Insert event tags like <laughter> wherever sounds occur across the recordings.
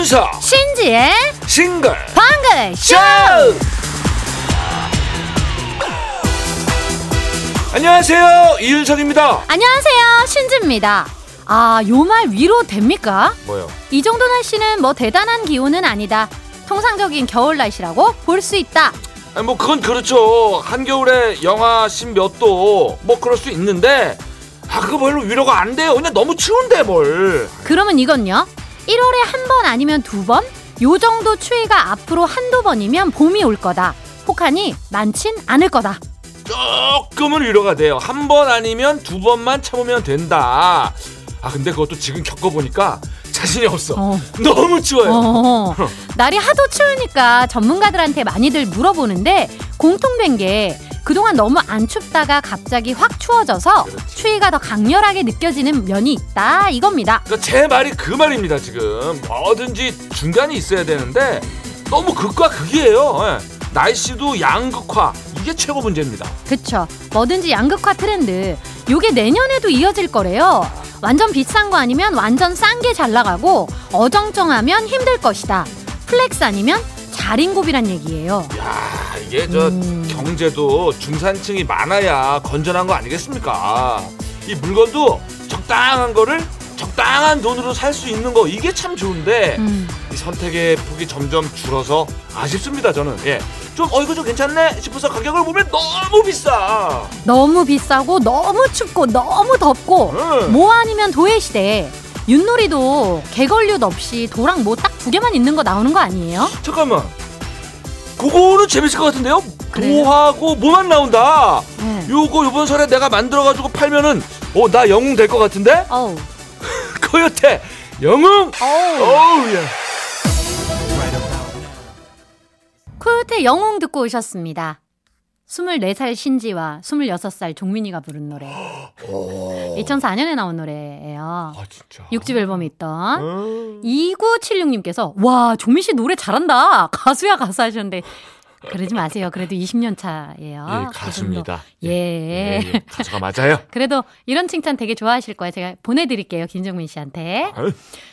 이윤석 신지의 싱글. 방글 쇼! 안녕하세요. 이윤석입니다. 안녕하세요. 신지입니다. 아 요 말 위로 됩니까? 뭐요? 이 정도 날씨는 뭐 대단한 기온은 아니다. 통상적인 겨울 날씨라고 볼 수 있다. 아니 뭐 그건 그렇죠. 한겨울에 영하 10몇 도 뭐 그럴 수 있는데 아 그거 별로 위로가 안 돼요. 그냥 너무 추운데 뭘. 그러면 이건요 1월에 한 번 아니면 두 번? 요 정도 추위가 앞으로 한두 번이면 봄이 올 거다. 혹하니 많진 않을 거다. 조금은 위로가 돼요. 한 번 아니면 두 번만 참으면 된다. 아 근데 그것도 지금 겪어보니까 자신이 없어 어. 너무 추워요 어, 날이 하도 추우니까 전문가들한테 많이들 물어보는데 공통된 게 그동안 너무 안 춥다가 갑자기 확 추워져서 그렇지. 추위가 더 강렬하게 느껴지는 면이 있다 이겁니다. 그러니까 제 말이 그 말입니다 지금 뭐든지 중간이 있어야 되는데 너무 극과 극이에요 예. 날씨도 양극화 이게 최고 문제입니다 그쵸. 뭐든지 양극화 트렌드. 요게 내년에도 이어질 거래요. 완전 비싼 거 아니면 완전 싼 게 잘 나가고 어정쩡하면 힘들 것이다. flex 아니면 자린고비란 얘기예요. 야 이게 저 음. 경제도 중산층이 많아야 건전한 거 아니겠습니까 이 물건도 적당한 거를 적당한 돈으로 살 수 있는 거 이게 참 좋은데 음. 이 선택의 폭이 점점 줄어서 아쉽습니다 저는 예 좀 어 이거 좀 괜찮네 싶어서 가격을 보면 너무 비싸 너무 비싸고 너무 춥고 너무 덥고 응. 뭐 아니면 도예 시대. 윷놀이도 개걸윷 없이 도랑 뭐 딱 두 개만 있는 거 나오는 거 아니에요? 잠깐만 그거는 재밌을 것 같은데요 그래요? 도하고 뭐만 나온다 네. 요거 요번 설에 내가 만들어가지고 팔면은 어 나 영웅 될 것 같은데 어우. <laughs> 코요태 영웅 어우. 어우 야 코요태 영웅 듣고 오셨습니다. 24살 신지와 26살 종민이가 부른 노래. 2004년에 나온 노래예요. 아 진짜 6집 앨범에 있던. 음. 2976님께서 와 종민 씨 노래 잘한다 가수야 가수 하셨는데 그러지 마세요. 그래도 20년 차예요. 예 가수입니다. 예. 예, 예, 가수가 맞아요. <laughs> 그래도 이런 칭찬 되게 좋아하실 거예요. 제가 보내드릴게요 김정민 씨한테. 아유.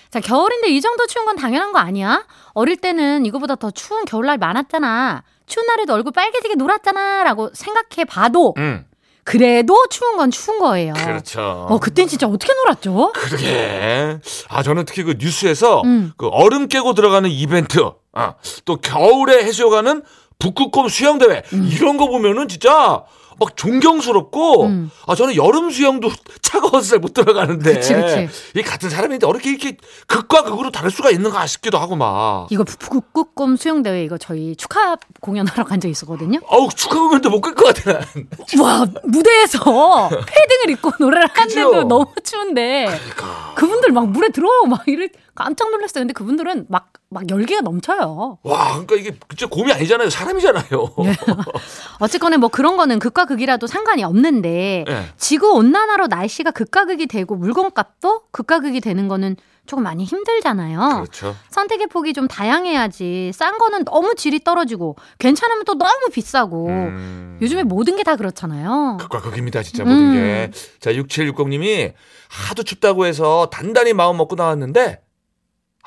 자 겨울인데 이 정도 추운 건 당연한 거 아니야? 어릴 때는 이거보다 더 추운 겨울날 많았잖아. 추운 날에도 얼굴 빨개지게 놀았잖아 라고 생각해 봐도 음. 그래도 추운 건 추운 거예요. 그렇죠. 어 그땐 진짜 어떻게 놀았죠? 그러게. 아 저는 특히 그 뉴스에서 음. 그 얼음 깨고 들어가는 이벤트 아, 또 겨울에 해수욕하는 북극곰 수영 대회 이런 거 보면은 진짜 막 존경스럽고 음. 아 저는 여름 수영도 <laughs> 차가워서 잘 못 들어가는데 그치, 그치. 이 같은 사람인데 어떻게 이렇게 극과 극으로 다를 수가 있는가 싶기도 하고 막 이거 북극곰 수영 대회 이거 저희 축하 공연하러 간 적 있었거든요. 어우 축하 공연도 못 갈 것 같아 난. <laughs> 와 무대에서 패딩을 입고 노래를 하는데도? 너무 추운데 그러니까. 그분들 막 물에 들어오고 막 이래 깜짝 놀랐어요. 근데 그분들은 막 막 열기가 넘쳐요. 와 그러니까 이게 진짜 곰이 아니잖아요 사람이잖아요 예. <laughs> 어쨌거나 뭐 그런 거는 극과 극이라도 상관이 없는데 예. 지구 온난화로 날씨가 극과 극이 되고 물건 값도 극과 극이 되는 거는 조금 많이 힘들잖아요. 그렇죠 선택의 폭이 좀 다양해야지 싼 거는 너무 질이 떨어지고 괜찮으면 또 너무 비싸고 음. 요즘에 모든 게 다 그렇잖아요. 극과 극입니다 진짜 음. 모든 게. 자 6760님이 하도 춥다고 해서 단단히 마음 먹고 나왔는데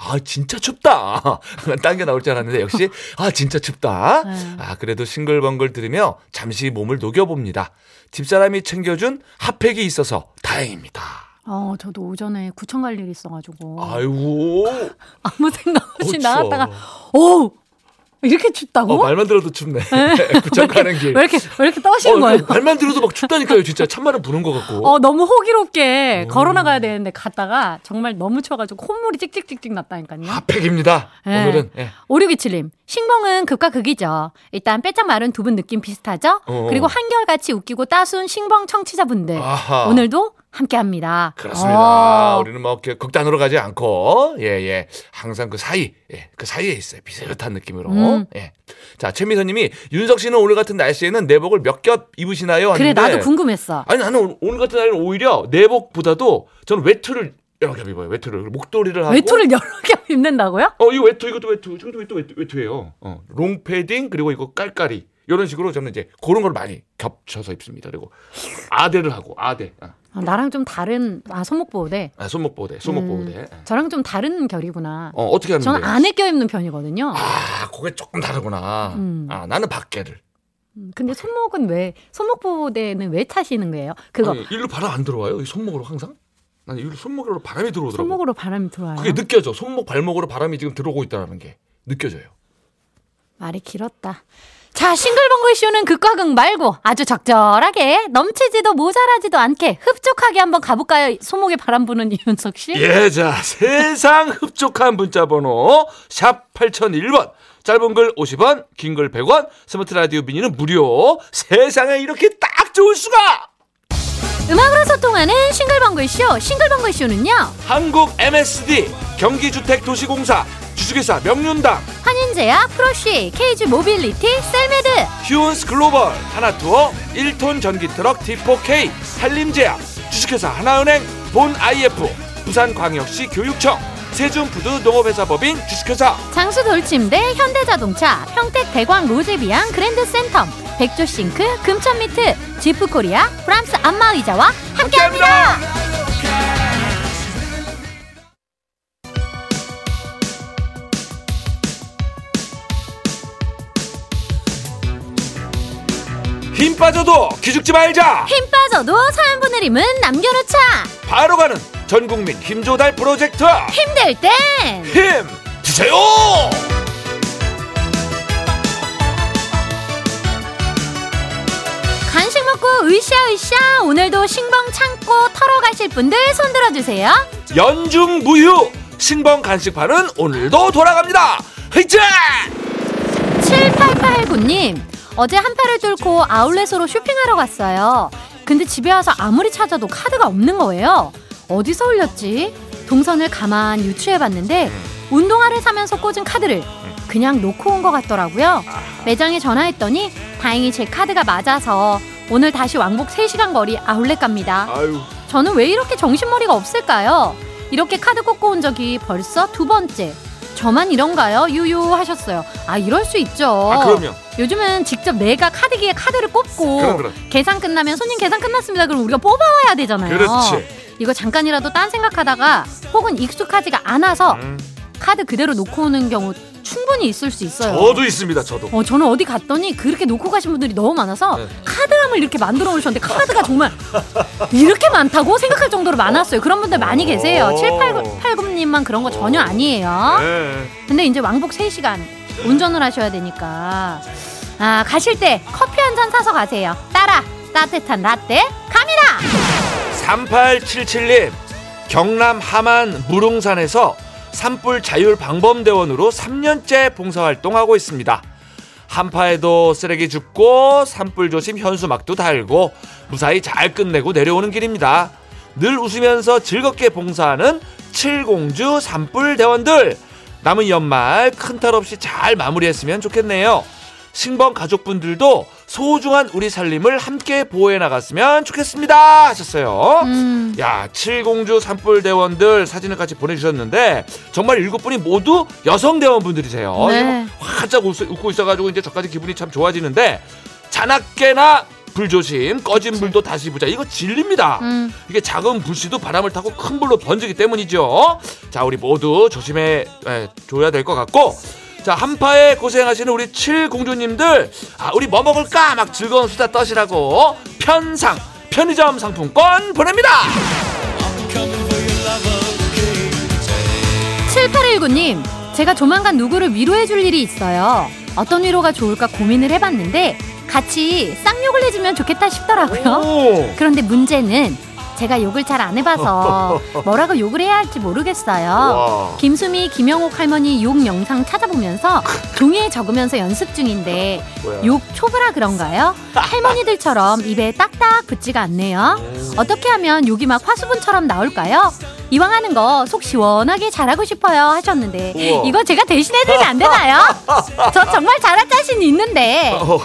아 진짜 춥다. <laughs> 딴 게 나올 줄 알았는데 역시 아 진짜 춥다. 네. 아 그래도 싱글벙글 들으며 잠시 몸을 녹여봅니다. 집사람이 챙겨준 핫팩이 있어서 다행입니다. 어, 저도 오전에 구청 갈 일이 있어가지고 아이고 <laughs> 아무 생각 없이 어쩌. 나갔다가 어 이렇게 춥다고? 어, 말만 들어도 춥네. <laughs> 구청 가는 길. 왜 이렇게 왜 이렇게 떠시는 어, 거예요? 말만 들어도 막 춥다니까요. 진짜 찬바람 부는 것 같고. 어 너무 호기롭게 오. 걸어 나가야 되는데 갔다가 정말 너무 추워가지고 콧물이 찍찍찍찍 났다니까요. 핫팩입니다. 네. 오늘은 예. 5627님 싱벙은 극과 극이죠. 일단 빼짝 마른 두 분 느낌 비슷하죠? 어. 그리고 한결같이 웃기고 따스운 싱벙 청취자분들 아하. 오늘도 함께합니다. 그렇습니다. 어. 우리는 뭐 이렇게 극단으로 가지 않고 예예 항상 그 사이 예, 그 사이에 있어요. 비슷한 느낌으로. 음. 예. 자 최미선님이 윤석 씨는 오늘 같은 날씨에는 내복을 몇 겹 입으시나요? 그래 하는데 나도 궁금했어. 아니 나는 오늘- 같은 날은 오히려 내복보다도 저는 외투를 여러 겹 입어요. 외투를 목도리를 하고 외투를 여러 개 입는다고요? 어 이거 외투 이것도 외투 저것도 외투, 외투 외투예요. 어 롱 패딩 그리고 이거 깔깔이 이런 식으로 저는 이제 그런 걸 많이 겹쳐서 입습니다. 그리고 아대를 하고 아대 아, 아, 나랑 좀 다른 아 손목보호대. 아, 손목보호대, 손목보호대. 음, 저랑 좀 다른 결이구나. 어, 어떻게 하면 저는 돼요? 안에 껴입는 편이거든요. 아, 그게 조금 다르구나. 음. 아, 나는 밖에를. 음, 근데 손목은 왜 손목 보호대는 왜 차시는 거예요? 그거 아니, 일로 바람 안 들어와요? 이 손목으로 항상? 난 일로 손목으로 바람이 들어오더라고. 손목으로 바람이 들어와요. 그게 느껴져. 손목 발목으로 바람이 지금 들어오고 있다는 게 느껴져요. 말이 길었다. 자, 싱글벙글 쇼는 극과 극 말고 아주 적절하게 넘치지도 모자라지도 않게 흡족하게 한번 가볼까요? 손목에 바람 부는 <laughs> 이윤석 씨. 예, 자, 세상 흡족한 문자 번호 샵 8001번. 짧은 글 50원, 긴 글 100원, 스마트 라디오 미니는 무료. 세상에 이렇게 딱 좋을 수가! 음악으로 소통하는 싱글벙글 쇼. 싱글벙글 쇼는요. 한국 MSD, 경기주택도시공사, 주식회사 명륜당, 환인제약, 프로쉬, 케이지 모빌리티, 셀메드, 휴온스 글로벌, 하나투어, 1톤 전기트럭 T4K, 한림제약, 주식회사 하나은행, 본 IF, 부산광역시 교육청, 세준푸드 농업회사법인 주식회사, 장수 돌침대, 현대자동차, 평택 대광 로제비앙 그랜드 센텀, 백조싱크, 금천미트, 지프코리아, 브람스 안마의자와 함께합니다. 힘 빠져도 기죽지 말자! 힘 빠져도 사연 보내림은 남겨놓자. 바로 가는 전국민 힘조달 프로젝트! 힘들 땐힘 주세요! 간식 먹고 으쌰으쌰 오늘도 신봉 창고 털어 가실 분들 손 들어주세요. 연중 무휴 신봉 간식판은 오늘도 돌아갑니다. 헤이자! 7889님 어제 한파를 뚫고 아울렛으로 쇼핑하러 갔어요. 근데 집에 와서 아무리 찾아도 카드가 없는 거예요. 어디서 올렸지? 동선을 가만 유추해봤는데 운동화를 사면서 꽂은 카드를 그냥 놓고 온 것 같더라고요. 매장에 전화했더니 다행히 제 카드가 맞아서 오늘 다시 왕복 3시간 거리 아울렛 갑니다. 아유 저는 왜 이렇게 정신머리가 없을까요? 이렇게 카드 꽂고 온 적이 벌써 두 번째. 저만 이런가요? 유유 하셨어요. 아 이럴 수 있죠. 아 그럼요. 요즘은 직접 내가 카드기에 카드를 꽂고 그럼 그럼. 계산 끝나면 손님 계산 끝났습니다. 그럼 우리가 뽑아와야 되잖아요. 그렇지. 이거 잠깐이라도 딴 생각하다가 혹은 익숙하지가 않아서 음, 카드 그대로 놓고 오는 경우 충분히 있을 수 있어요. 저도 있습니다. 저도. 어, 저는 어디 갔더니 그렇게 놓고 가신 분들이 너무 많아서 네. 카드함을 이렇게 만들어 오셨는데 카드가 정말 이렇게 많다고 생각할 정도로 많았어요. 그런 분들 많이 계세요. 오. 7880님만 그런 거 전혀 아니에요. 네. 근데 이제 왕복 3시간 운전을 하셔야 되니까 아, 가실 때 커피 한 잔 사서 가세요. 따라 따뜻한 라떼 갑니다. 3877님 경남 함안 무릉산에서 산불 자율 방범대원으로 3년째 봉사활동하고 있습니다. 한파에도 쓰레기 줍고 산불 조심 현수막도 달고 무사히 잘 끝내고 내려오는 길입니다. 늘 웃으면서 즐겁게 봉사하는 칠공주 산불 대원들 남은 연말 큰 탈 없이 잘 마무리했으면 좋겠네요. 신번 가족분들도 소중한 우리 살림을 함께 보호해 나갔으면 좋겠습니다 하셨어요. 음, 야, 칠공주 산불 대원들 사진을 같이 보내주셨는데 정말 일곱 분이 모두 여성 대원분들이세요. 네. 활짝 웃, 웃고 있어가지고 이제 저까지 기분이 참 좋아지는데 자나깨나 불조심 꺼진 불도 다시 보자 이거 진리입니다. 음. 이게 작은 불씨도 바람을 타고 큰 불로 번지기 때문이죠. 자, 우리 모두 조심해 에, 줘야 될 것 같고. 자, 한파에 고생하시는 우리 칠공주님들, 아, 우리 뭐 먹을까? 막 즐거운 수다 떠시라고 편상, 편의점 상품권 보냅니다! 7819님, 제가 조만간 누구를 위로해 줄 일이 있어요. 어떤 위로가 좋을까 고민을 해봤는데, 같이 쌍욕을 해주면 좋겠다 싶더라고요. 오! 그런데 문제는 제가 욕을 잘 안 해봐서 <laughs> 뭐라고 욕을 해야 할지 모르겠어요. 와. 김수미, 김영옥 할머니 욕 영상 찾아보면서 <laughs> 종이에 적으면서 연습 중인데? 욕 초보라 그런가요? 할머니들처럼 입에 딱딱 붙지가 않네요. 어떻게 하면 욕이 막 화수분처럼 나올까요? 이왕 하는 거 속 시원하게 잘하고 싶어요 하셨는데 우와. 이거 제가 대신해드리면 안 되나요? <laughs> 저 정말 잘할 자신 있는데 어,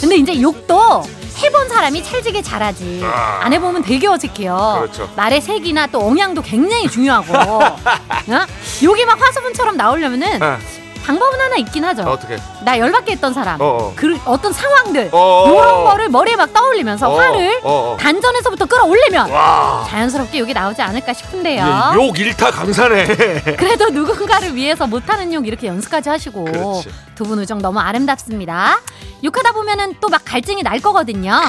근데 이제 욕도 해본 사람이 찰지게 잘하지 아. 안 해보면 되게 어색해요 그렇죠. 말의 색이나 또 억양도 굉장히 중요하고 <laughs> 어? 욕이 막 화수분처럼 나오려면은 아, 방법은 하나 있긴 하죠. 어떻게? 나 열받게 했던 사람. 어, 어. 그 어떤 상황들 어, 어, 이런 어. 거를 머리에 막 떠올리면서 어, 화를 어, 어. 단전에서부터 끌어올리면 와. 자연스럽게 욕이 나오지 않을까 싶은데요. 이게 욕 일타 강사네. <laughs> 그래도 누군가를 위해서 못하는 욕 이렇게 연습까지 하시고. 두 분 우정 너무 아름답습니다. 욕하다 보면은 또 막 갈증이 날 거거든요.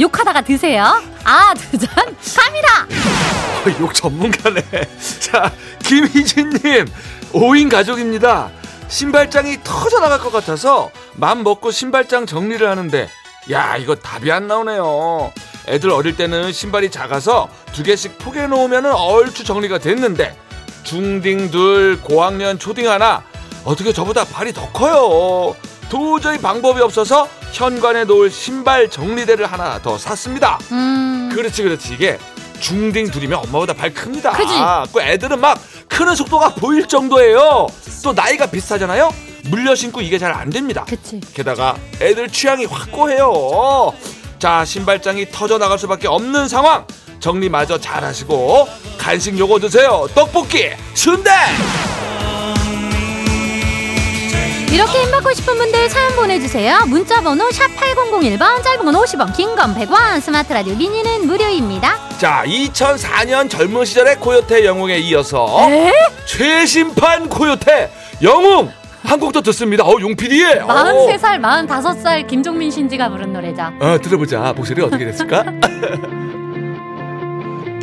욕하다가 드세요. 아, 두 잔 갑니다. <laughs> 욕 전문가네. <laughs> 자, 김희진님, 5인 가족입니다. 신발장이 터져 나갈 것 같아서 맘 먹고 신발장 정리를 하는데, 야, 이거 답이 안 나오네요. 애들 어릴 때는 신발이 작아서 두 개씩 포개 놓으면 얼추 정리가 됐는데, 중딩 둘, 고학년 초딩 하나, 어떻게 저보다 발이 더 커요. 도저히 방법이 없어서 현관에 놓을 신발 정리대를 하나 더 샀습니다. 음. 그렇지 그렇지 이게 중딩 둘이면 엄마보다 발 큽니다. 그지? 그 애들은 막 크는 속도가 보일 정도예요. 또 나이가 비슷하잖아요. 물려 신고 이게 잘 안 됩니다. 그치. 게다가 애들 취향이 확고해요. 자 신발장이 터져 나갈 수밖에 없는 상황. 정리마저 잘하시고 간식 요거 드세요. 떡볶이 순대. 이렇게 힘받고 싶은 분들 사연 보내주세요. 문자 번호 샵 8001번, 짧은 건 50원, 긴 건 100원, 스마트 라디오 미니는 무료입니다. 자 2004년 젊은 시절의 코요태 영웅에 이어서 에? 최신판 코요태 영웅 한 곡도 듣습니다. 어 용PD의 43살, 45살 김종민 신지가 부른 노래죠. 어, 들어보자. 목소리 어떻게 됐을까? <laughs> <laughs>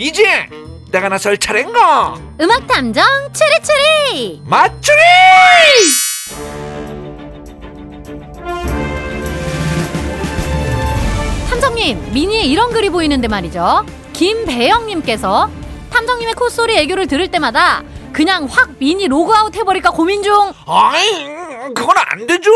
이제 내가 나설 차례인가? 음악 탐정 추리추리. 맞추리! 탐정님, 미니에 이런 글이 보이는데 말이죠. 김배영님께서 탐정님의 콧소리 애교를 들을 때마다 그냥 확 미니 로그아웃 해버릴까 고민 중. 아이, 그건 안 되죠.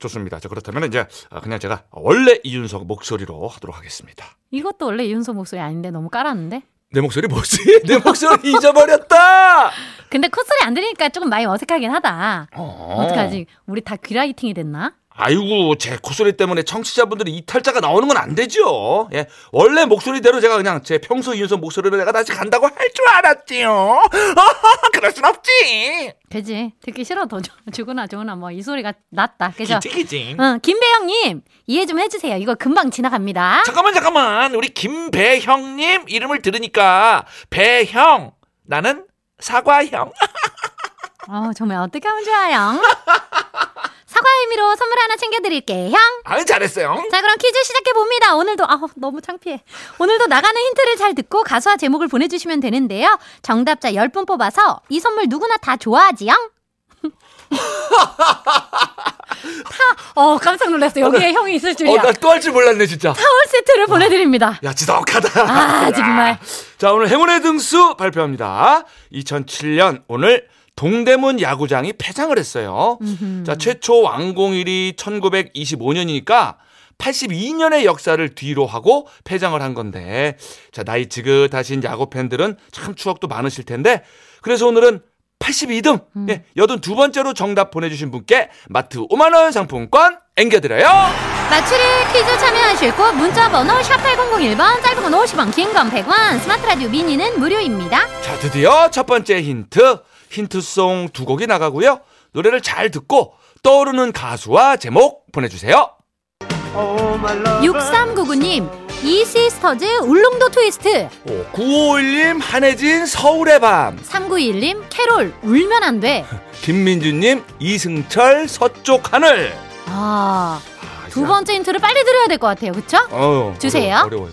좋습니다. 자, 그렇다면 이제 그냥 제가 원래 이윤석 목소리로 하도록 하겠습니다. 이것도 원래 이윤석 목소리 아닌데 너무 깔았는데. 내 목소리 뭐지? <laughs> 내 목소리 잊어버렸다. 근데 콧소리 안 들으니까 조금 많이 어색하긴 하다. 어. 어떡하지? 우리 다 귀라이팅이 됐나? 아이고 제 콧소리 때문에 청취자분들이 이탈자가 나오는 건 안 되죠. 예, 원래 목소리대로 제가 그냥 제 평소 이윤석 목소리로 내가 다시 간다고 할 줄 알았지요. <laughs> 그럴 순 없지. 그지? 듣기 싫어 더 좋- 주구나 좋으나 뭐 이 소리가 낫다. 그죠? 기지. 응, 김배영님 이해 좀 해주세요. 이거 금방 지나갑니다. 잠깐만 잠깐만 우리 김배형님 이름을 들으니까 배형 나는 사과형. <laughs> 어, 정말 어떻게 하면 좋아요? 의미로 선물 하나 챙겨드릴게, 형. 아유 잘했어요. 자, 그럼 퀴즈 시작해 봅니다. 오늘도 아 너무 창피해. 오늘도 나가는 힌트를 잘 듣고 가수와 제목을 보내주시면 되는데요. 정답자 10분 뽑아서 이 선물 누구나 다 좋아하지요? <laughs> 타, 어 깜짝 놀랐어. 여기에 형이 있을 줄이야. 어 나 또 할 줄 몰랐네 진짜. 타월 세트를 보내드립니다. 야 지독하다. 아 정말. <laughs> 자 오늘 행운의 등수 발표합니다. 2007년 오늘 동대문 야구장이 폐장을 했어요. 자 최초 완공일이 1925년이니까 82년의 역사를 뒤로 하고 폐장을 한 건데 자 나이 지긋하신 야구 팬들은 참 추억도 많으실 텐데 그래서 오늘은 82등 예, 82번째로 정답 보내주신 분께 마트 5만원 상품권 앵겨드려요. 맞추리 퀴즈 참여하실 곳 문자번호 샵8001번 짧은 건 50원 긴 건 100원 스마트 라디오 미니는 무료입니다. 자, 드디어 첫 번째 힌트. 힌트송 두 곡이 나가고요. 노래를 잘 듣고 떠오르는 가수와 제목 보내주세요. 6399님 이시스터즈 울릉도 트위스트 9551님, 한혜진, 서울의 밤. 3921님 캐롤 울면 안돼 <laughs> 김민주님, 이승철, 서쪽 하늘. 아, 아, 두 번째 힌트를 빨리 드려야 될 것 같아요 그쵸? 어, 주세요. 어려워요.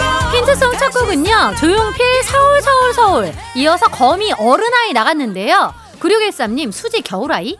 힌트송 첫 곡은요 조용필 서울 서울 서울 이어서 거미 어른아이 나갔는데요 9613님 수지 겨울아이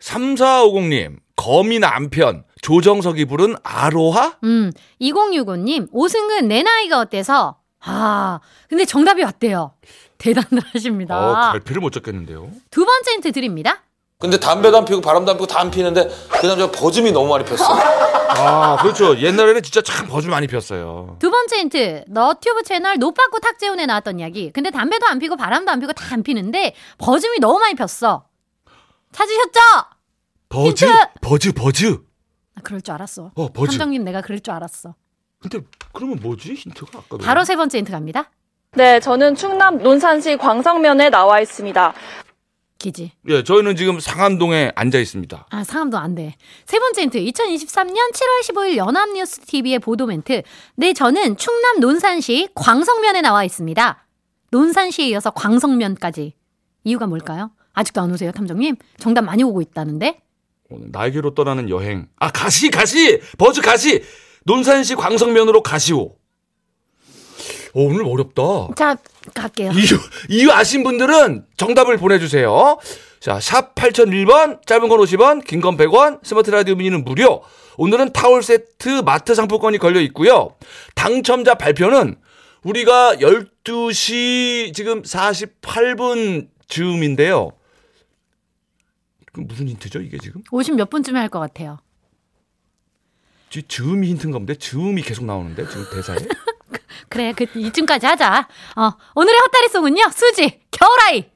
3450님, 거미 남편, 조정석이 부른 아로하? 음 2065님 오승근 내 나이가 어때서 아, 근데 정답이 왔대요. 대단을 하십니다. 어, 갈피를 못 잡겠는데요. 두 번째 힌트 드립니다. 근데 담배도 안 피우고 바람도 안 피우고 다 안 피는데 그 남자가 버즘이 너무 많이 폈어. <laughs> 아, 그렇죠. 옛날에는 진짜 참 버즈 많이 폈어요. 두 번째 힌트. 너튜브 채널 노빠꾸 탁재훈에 나왔던 이야기. 근데 담배도 안 피고 바람도 안 피고 다 안 피는데 버즘이 너무 많이 폈어. 찾으셨죠? 버즈? 힌트! 버즈, 버즈. 나 그럴 줄 알았어. 어, 버즈. 탐정님 내가 그럴 줄 알았어. 근데 그러면 뭐지? 힌트가 아까 바로 세 번째 힌트 갑니다. 네, 저는 충남 논산시 광석면에 나와 있습니다. 기지. 예, 저희는 지금 상암동에 앉아 있습니다. 아, 상암도 안 돼. 세 번째 힌트. 2023년 7월 15일 연합뉴스 TV의 보도 멘트. 네, 저는 충남 논산시 광석면에 나와 있습니다. 논산시에 이어서 광석면까지. 이유가 뭘까요? 아직도 안 오세요, 탐정님? 정답 많이 오고 있다는데? 오늘 나에게로 떠나는 여행. 아, 가시, 가시! 버즈 가시! 논산시 광석면으로 가시오. 오, 오늘 어렵다. 자, 갈게요. 이유, 이유 아신 분들은 정답을 보내주세요. 자, 샵 8001번, 짧은 건 50원, 긴 건 100원, 스마트 라디오 미니는 무료. 오늘은 타월 세트 마트 상품권이 걸려 있고요. 당첨자 발표는 우리가 12시 지금 48분 즈음인데요. 그 무슨 힌트죠, 이게 지금? 50 몇 분쯤에 할 것 같아요. 지- 즈음이 힌트인가 본데? 즈음이 계속 나오는데, 지금 대사에? <laughs> <laughs> 그래, 그, 이쯤까지 하자. 어, 오늘의 헛다리송은요, 수지, 겨울아이.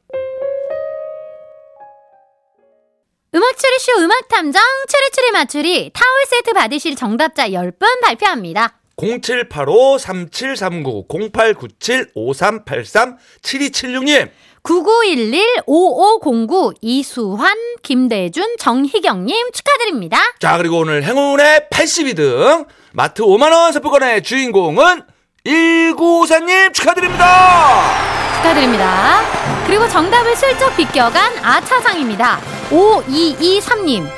음악 추리쇼 음악 탐정 추리추리 맞추리 타월 세트 받으실 정답자 10분 발표합니다. 0785-3739-0897-5383-7276님. 9911-5509 이수환, 김대준, 정희경님 축하드립니다. 자, 그리고 오늘 행운의 82등 마트 5만원 상품권의 주인공은 1954님 축하드립니다. 축하드립니다. 그리고 정답을 슬쩍 비껴간 아차상입니다. 5223님,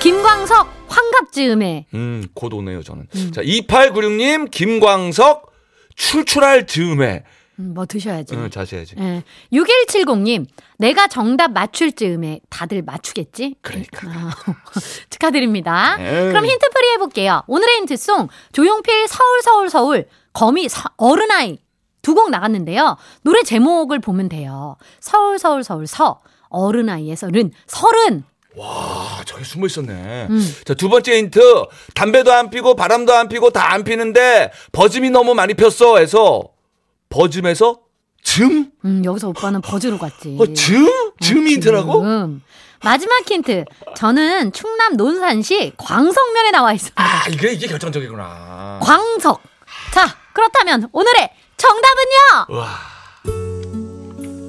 김광석, 환갑즈음에 음, 곧 오네요, 저는. 자, 2896님, 김광석, 출출할 즈음에. 음, 뭐 드셔야지. 응, 자시 해야지. 예. 6170님, 내가 정답 맞출 즈음에 다들 맞추겠지? 그러니까. 아, <laughs> 축하드립니다. 에이. 그럼 힌트 풀이 해볼게요. 오늘의 힌트송, 조용필 서울, 서울, 서울, 거미 서- 어른아이 두 곡 나갔는데요. 노래 제목을 보면 돼요. 서울, 서울, 서울, 서, 어른아이에서 른, 서른. 아, 저기 숨어 있었네. 음. 자, 두 번째 힌트. 담배도 안 피고 바람도 안 피고 다 안 피는데 버즘이 너무 많이 폈어 해서 버즘에서 즘? 음, 여기서 오빠는 버즈로 갔지. 어, 즘? 즘이 힌트라고? 음. 마지막 힌트. 저는 충남 논산시 광석면에 나와 있습니다. 아, 이게 이게 결정적이구나. 광석. 자, 그렇다면 오늘의 정답은요? 우와.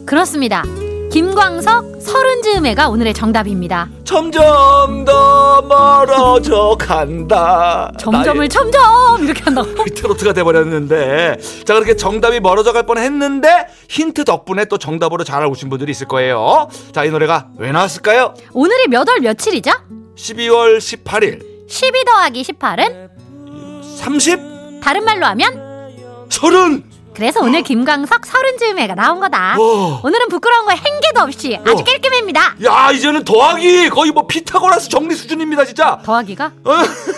그렇습니다. 김광석 서른 즈음에가 오늘의 정답입니다. 점점 더 멀어져 간다. 점점을 점점 이렇게 한다고. <laughs> 트로트가 돼버렸는데 자 그렇게 정답이 멀어져 갈 뻔했는데 힌트 덕분에 또 정답으로 잘 오신 분들이 있을 거예요. 자 이 노래가 왜 나왔을까요? 오늘이 몇 월 며칠이죠? 12월 18일 12 더하기 18은 30 다른 말로 하면 서른 그래서 오늘 김광석 서른 즈음에가 나온 거다. 어. 오늘은 부끄러운 거 행개도 없이 아주 어. 깔끔합니다. 야 이제는 더하기 거의 뭐 피타고라스 정리 수준입니다 진짜 더하기가? 어,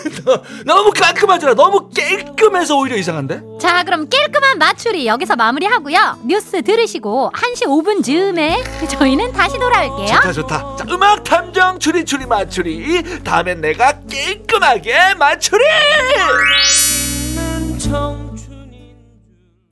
<laughs> 너무 깔끔하잖아 너무 깔끔해서 오히려 이상한데 자, 그럼 깔끔한 맞추리 여기서 마무리하고요. 뉴스 들으시고 1시 5분 즈음에 저희는 다시 돌아올게요. 좋다 좋다 자 음악 탐정 추리 추리 맞추리 다음엔 내가 깔끔하게 맞추리